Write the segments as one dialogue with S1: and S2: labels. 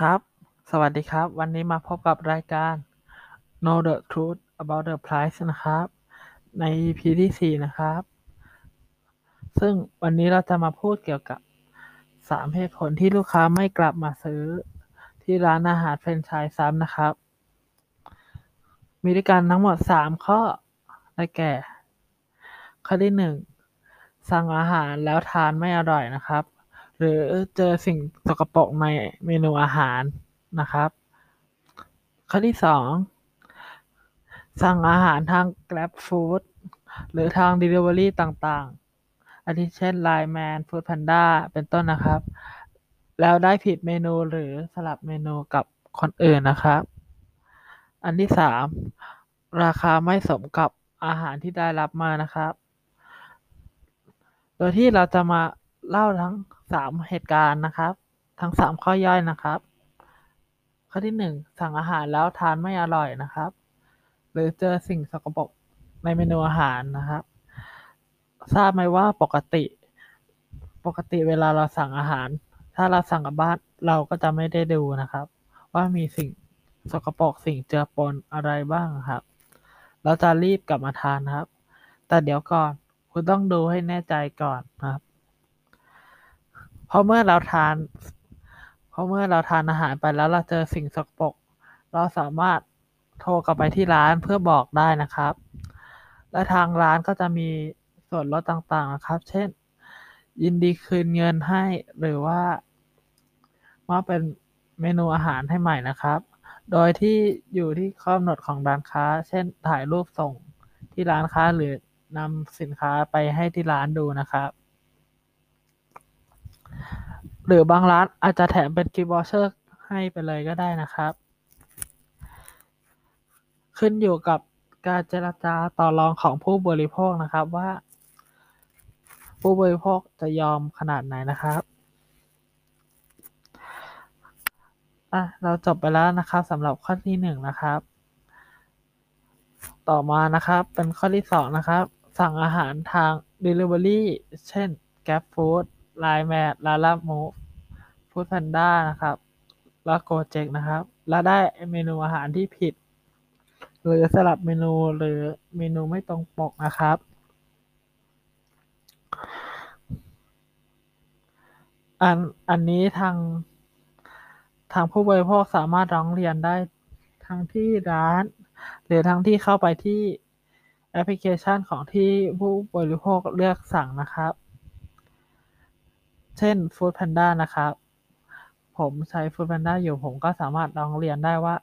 S1: ครับ สวัสดีครับ วันนี้มาพบกับรายการ Know the Truth About the Price นะครับ ใน EP ที่ 4 นะครับ ซึ่งวันนี้เราจะมาพูดเกี่ยวกับ 3 เหตุผลที่ลูกค้าไม่กลับมาซื้อ ที่ร้านอาหารแฟรนไชส์ซ้ำนะครับ มีด้วยกันทั้งหมด 3 ข้อได้แก่ ข้อที่ 1 สั่งอาหารแล้วทานไม่อร่อยนะครับ หรือเจอสิ่งสกปรกในเมนูอาหารนะครับ ข้อที่ 2 สั่งอาหารทาง Grab Food หรือทาง Delivery ต่างๆ อาทิเช่น Line Man Foodpanda เป็นต้นนะครับ แล้วได้ผิดเมนูหรือสลับเมนูกับคนอื่นนะครับ อันที่ 3 ราคาไม่สมกับอาหารที่ได้รับมานะครับ โดยที่เราจะมา เล่าทั้ง3เหตุการณ์นะครับ ทั้ง3ข้อย่อยนะครับ ข้อที่1สั่งอาหารแล้วทานไม่อร่อยนะครับ หรือเจอสิ่งสกปรกในเมนูอาหารนะครับ ทราบไหมว่าปกติ ปกติเวลาเราสั่งอาหาร ถ้าเราสั่งกับบ้านเราก็จะไม่ได้ดูนะครับ ว่ามีสิ่งสกปรกสิ่งเจือปนอะไรบ้างครับ เราจะรีบกลับมาทานนะครับ แต่เดี๋ยวก่อนคุณต้องดูให้แน่ใจก่อนนะครับ เพราะเมื่อเราทาน เพราะเมื่อเราทานอาหารไปแล้วเราเจอสิ่งสกปรก เราสามารถโทรกลับไปที่ร้านเพื่อบอกได้นะครับ และทางร้านก็จะมีส่วนลดต่างๆนะครับ เช่น ยินดีคืนเงินให้หรือว่ามอบเป็นเมนูอาหารให้ใหม่นะครับ โดยที่อยู่ที่ข้อกำหนดของร้านค้า เช่น ถ่ายรูปส่งที่ร้านค้าหรือนำสินค้าไปให้ที่ร้านดูนะครับ รือบางร้านอาจจะแถมเป็น Gift Voucher ให้ไปเลยก็ได้นะครับ ขึ้นอยู่กับการเจรจาต่อรองของผู้บริโภคนะครับว่า ผู้บริโภคจะยอมขนาดไหนนะครับอะเราจบไปแล้วนะครับสำหรับข้อที่1นะครับ ต่อมานะครับเป็นข้อที่2นะครับ สั่งอาหารทาง Delivery เช่น Grab Food Line Man Lalamove Foodpanda นะครับ แล้ว Gojek นะครับ แล้วได้เมนูอาหารที่ผิด หรือสลับเมนูหรือเมนูไม่ตรงปกนะครับอันอันนี้ทางทางผู้บริโภคสามารถร้องเรียนได้ทั้งที่ร้าน หรือทั้งที่เข้าไปที่แอปพลิเคชันของที่ผู้บริโภคเลือกสั่งนะครับ เช่น Foodpanda นะครับ ผมใช้ Foodpanda อยู่ ผมก็สามารถร้องเรียนได้ว่า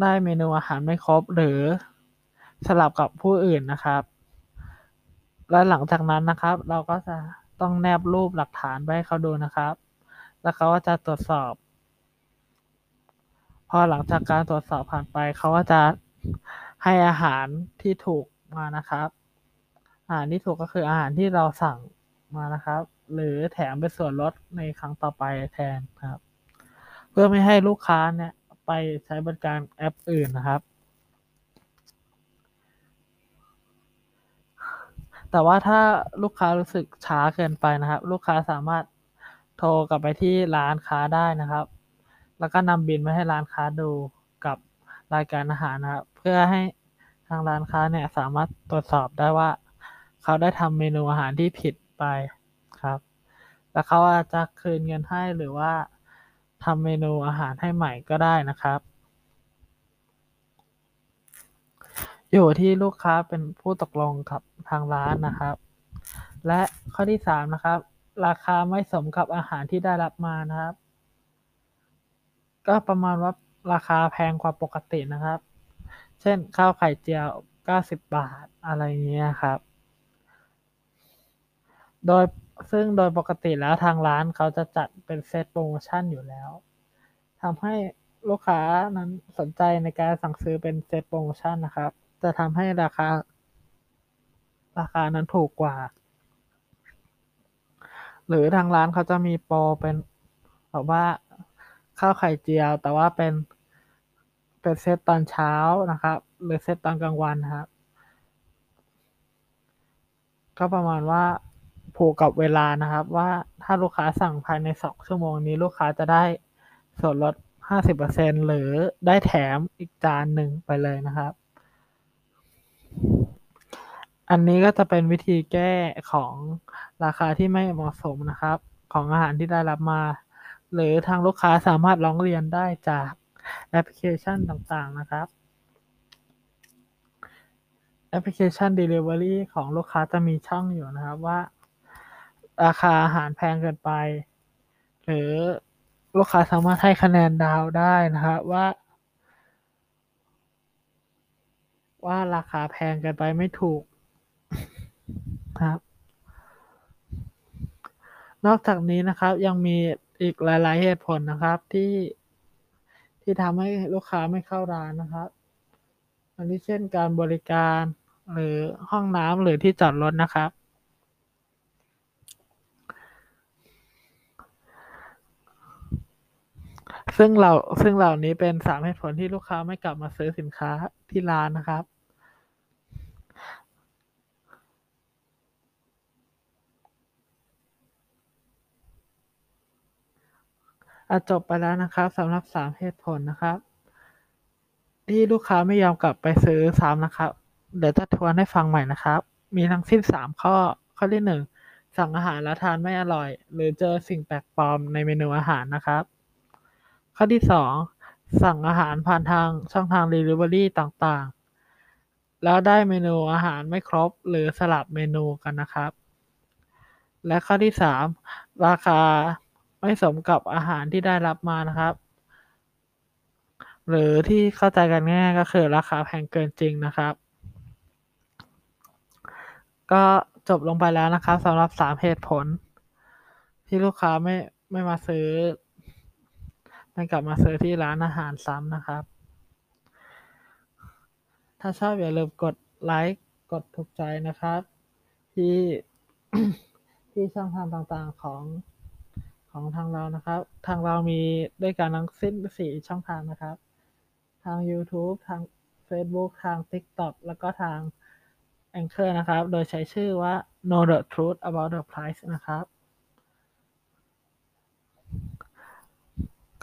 S1: ได้เมนูอาหารไม่ครบ หรือสลับกับผู้อื่นนะครับ และหลังจากนั้นนะครับ เราก็จะต้องแนบรูปหลักฐานไว้ให้เขาดูนะครับ แล้วเขาก็จะตรวจสอบ พอหลังจากการตรวจสอบผ่านไป เขาก็จะให้อาหารที่ถูกมานะครับ อาหารที่ถูกก็คืออาหารที่เราสั่งมานะครับ หรือแถมเป็นส่วนลดในครั้งต่อไปแทนครับ เพื่อไม่ให้ลูกค้าเนี่ยไปใช้บริการแอปอื่นนะครับ แต่ว่าถ้าลูกค้ารู้สึกช้าเกินไปนะครับ ลูกค้าสามารถโทรกลับไปที่ร้านค้าได้นะครับ แล้วก็นำบิลมาให้ร้านค้าดูกับรายการอาหารนะครับ เพื่อให้ทางร้านค้าเนี่ยสามารถตรวจสอบได้ว่า เขาได้ทำเมนูอาหารที่ผิดไป แล้วเขาอาจจะคืนเงินให้หรือว่าทำเมนูอาหารให้ใหม่ก็ได้นะครับ อยู่ที่ลูกค้าเป็นผู้ตกลงกับทางร้านนะครับ และข้อที่3นะครับ ราคาไม่สมกับอาหารที่ได้รับมานะครับ ก็ประมาณว่าราคาแพงกว่าปกตินะครับ เช่นข้าวไข่เจียว 90 บาทอะไรเงี้ยครับ โดย ซึ่งโดยปกติแล้วทางร้านเขาจะจัดเป็นเซตโปรโมชันอยู่แล้วทำให้ลูกค้านั้นสนใจในการสั่งซื้อเป็นเซตโปรโมชันนะครับ จะทำให้ราคา ราคานั้นถูกกว่า หรือทางร้านเขาจะมีโปรเป็นแบบว่าข้าวไข่เจียว แต่ว่าเป็นเป็นเซตตอนเช้านะครับ หรือเซตตอนกลางวันครับ ก็ประมาณว่า ผูกกับเวลานะครับ ว่าถ้าลูกค้าสั่งภายใน2ชั่วโมงนี้ลูกค้าจะได้ส่วนลด 50%หรือได้แถมอีกจานหนึ่งไปเลยนะครับ อันนี้ก็จะเป็นวิธีแก้ของราคาที่ไม่เหมาะสมนะครับ ของอาหารที่ได้รับมา หรือทางลูกค้าสามารถร้องเรียนได้จากแอปพลิเคชันต่างๆนะครับแอปพลิเคชัน Delivery ของลูกค้าจะมีช่องอยู่นะครับว่า ราคาอาหารแพงเกินไป หรือลูกค้าสามารถให้คะแนนดาวได้นะครับ ว่า ว่าราคาแพงเกินไปไม่ถูกครับ นอกจากนี้นะครับยังมีอีกหลาย ๆ เหตุผลนะครับที่ที่ทำให้ลูกค้าไม่เข้าร้านนะครับ อันนี้เช่นการบริการหรือห้องน้ำหรือที่จอดรถนะครับ ซึ่งเราซึ่งเหล่านี้เป็นสามเหตุผลที่ลูกค้าไม่กลับมาซื้อสินค้าที่ร้านนะครับอจบไปแล้วนะครับสำหรับสามเหตุผลนะครับ ที่ลูกค้าไม่ยอมกลับไปซื้อซ้ำนะครับ เดี๋ยวจะทวนให้ฟังใหม่นะครับ มีทั้งสิ้นสามข้อ ข้อที่หนึ่งสั่งอาหารแล้วทานไม่อร่อย หรือเจอสิ่งแปลกปลอมในเมนูอาหารนะครับ ข้อที่สองสั่งอาหารผ่านทางช่องทาง Delivery ต่างๆ แล้วได้เมนูอาหารไม่ครบ หรือสลับเมนูกันนะครับ และข้อที่สามราคาไม่สมกับอาหารที่ได้รับมานะครับ หรือที่เข้าใจกันง่ายก็คือราคาแพงเกินจริงนะครับ ก็จบลงไปแล้วนะครับสำหรับสามเหตุผล ที่ลูกค้าไม่ไม่มาซื้อ ไม่กลับมาซื้อที่ร้านอาหารซ้ำนะครับ ถ้าชอบอย่าลืมกดไลค์ กดถูกใจนะครับ ที่ที่ช่องทางต่างๆของของทางเรานะครับ ทางเรามีด้วยกันทั้งสิ้นสี่ช่องทางนะครับ ทาง YouTube ทาง Facebook ทาง TikTok แล้วก็ทาง Anchor นะครับ โดยใช้ชื่อว่า Know the Truth About the Price นะครับ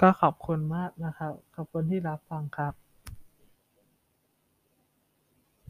S1: ก็ขอบคุณมากนะครับ ขอบคุณที่รับฟังครับ